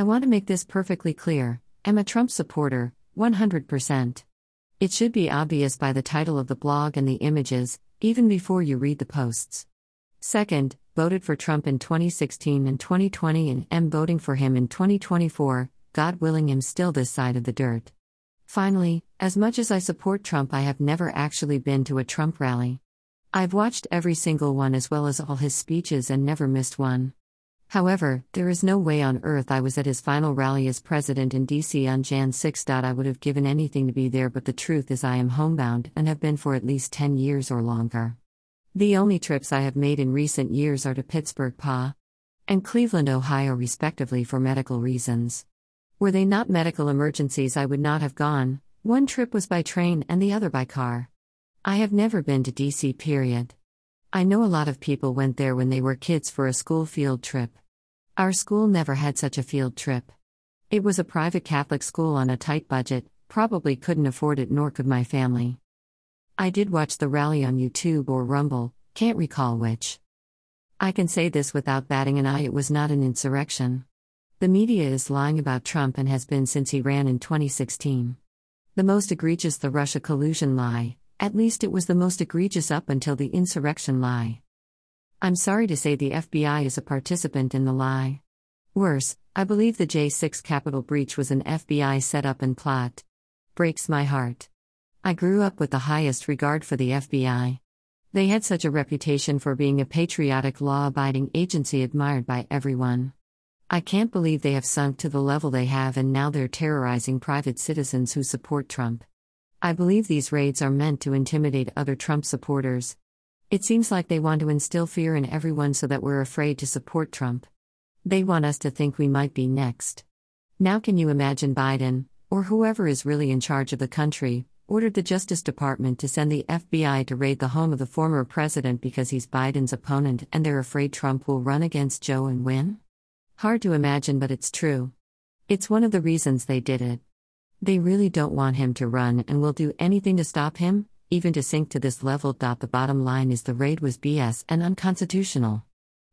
I want to make this perfectly clear I'm a Trump supporter, 100%. It should be obvious by the title of the blog and the images, even before you read the posts. Second, voted for Trump in 2016 and 2020 and am voting for him in 2024, God willing, I'm still this side of the dirt. Finally, as much as I support Trump, I have never actually been to a Trump rally. I've watched every single one as well as all his speeches and never missed one. However, there is no way on earth I was at his final rally as president in DC on Jan 6. I would have given anything to be there, but the truth is, I am homebound and have been for at least 10 years or longer. The only trips I have made in recent years are to Pittsburgh, PA, and Cleveland, Ohio, respectively, for medical reasons. Were they not medical emergencies, I would not have gone. One trip was by train and the other by car. I have never been to DC, period. I know a lot of people went there when they were kids for a school field trip. Our school never had such a field trip. It was a private Catholic school on a tight budget, probably couldn't afford it, nor could my family. I did watch the rally on YouTube or Rumble, can't recall which. I can say this without batting an eye it was not an insurrection. The media is lying about Trump and has been since he ran in 2016. The most egregious the Russia collusion lie, at least it was the most egregious up until the insurrection lie. I'm sorry to say the FBI is a participant in the lie. Worse, I believe the J6 Capitol breach was an FBI setup and plot. Breaks my heart. I grew up with the highest regard for the FBI. They had such a reputation for being a patriotic, law abiding agency admired by everyone. I can't believe they have sunk to the level they have and now they're terrorizing private citizens who support Trump. I believe these raids are meant to intimidate other Trump supporters, it seems like they want to instill fear in everyone so that we're afraid to support Trump. They want us to think we might be next. Now, can you imagine Biden, or whoever is really in charge of the country, ordered the Justice Department to send the FBI to raid the home of the former president because he's Biden's opponent and they're afraid Trump will run against Joe and win? Hard to imagine, but it's true. It's one of the reasons they did it. They really don't want him to run and will do anything to stop him, even to sink to this level. The bottom line is the raid was BS and unconstitutional.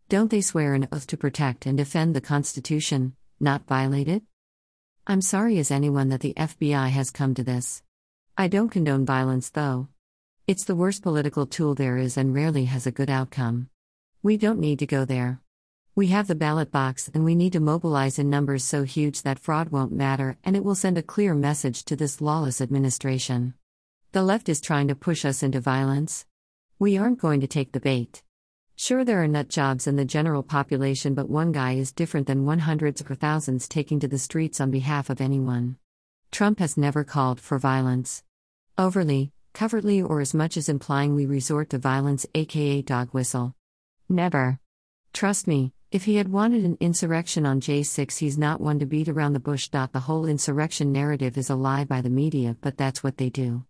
Don't they swear an oath to protect and defend the Constitution, not violate it? I'm sorry as anyone that the FBI has come to this. I don't condone violence though. It's the worst political tool there is and rarely has a good outcome. We don't need to go there. We have the ballot box and we need to mobilize in numbers so huge that fraud won't matter and it will send a clear message to this lawless administration. The left is trying to push us into violence. We aren't going to take the bait. Sure, there are nut jobs in the general population, but one guy is different than one hundreds or thousands taking to the streets on behalf of anyone. Trump has never called for violence. Overly, covertly, or as much as implying we resort to violence, aka dog whistle. Never. Trust me, if he had wanted an insurrection on J6, he's not one to beat around the bush. The whole insurrection narrative is a lie by the media, but that's what they do.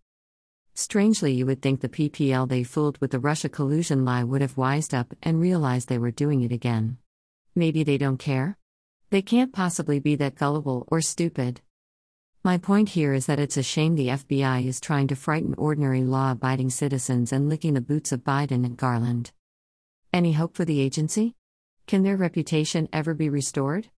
Strangely, you would think the PPL they fooled with the Russia collusion lie would have wised up and realized they were doing it again. Maybe they don't care? They can't possibly be that gullible or stupid. My point here is that it's a shame the FBI is trying to frighten ordinary law abiding citizens and licking the boots of Biden and Garland. Any hope for the agency? Can their reputation ever be restored?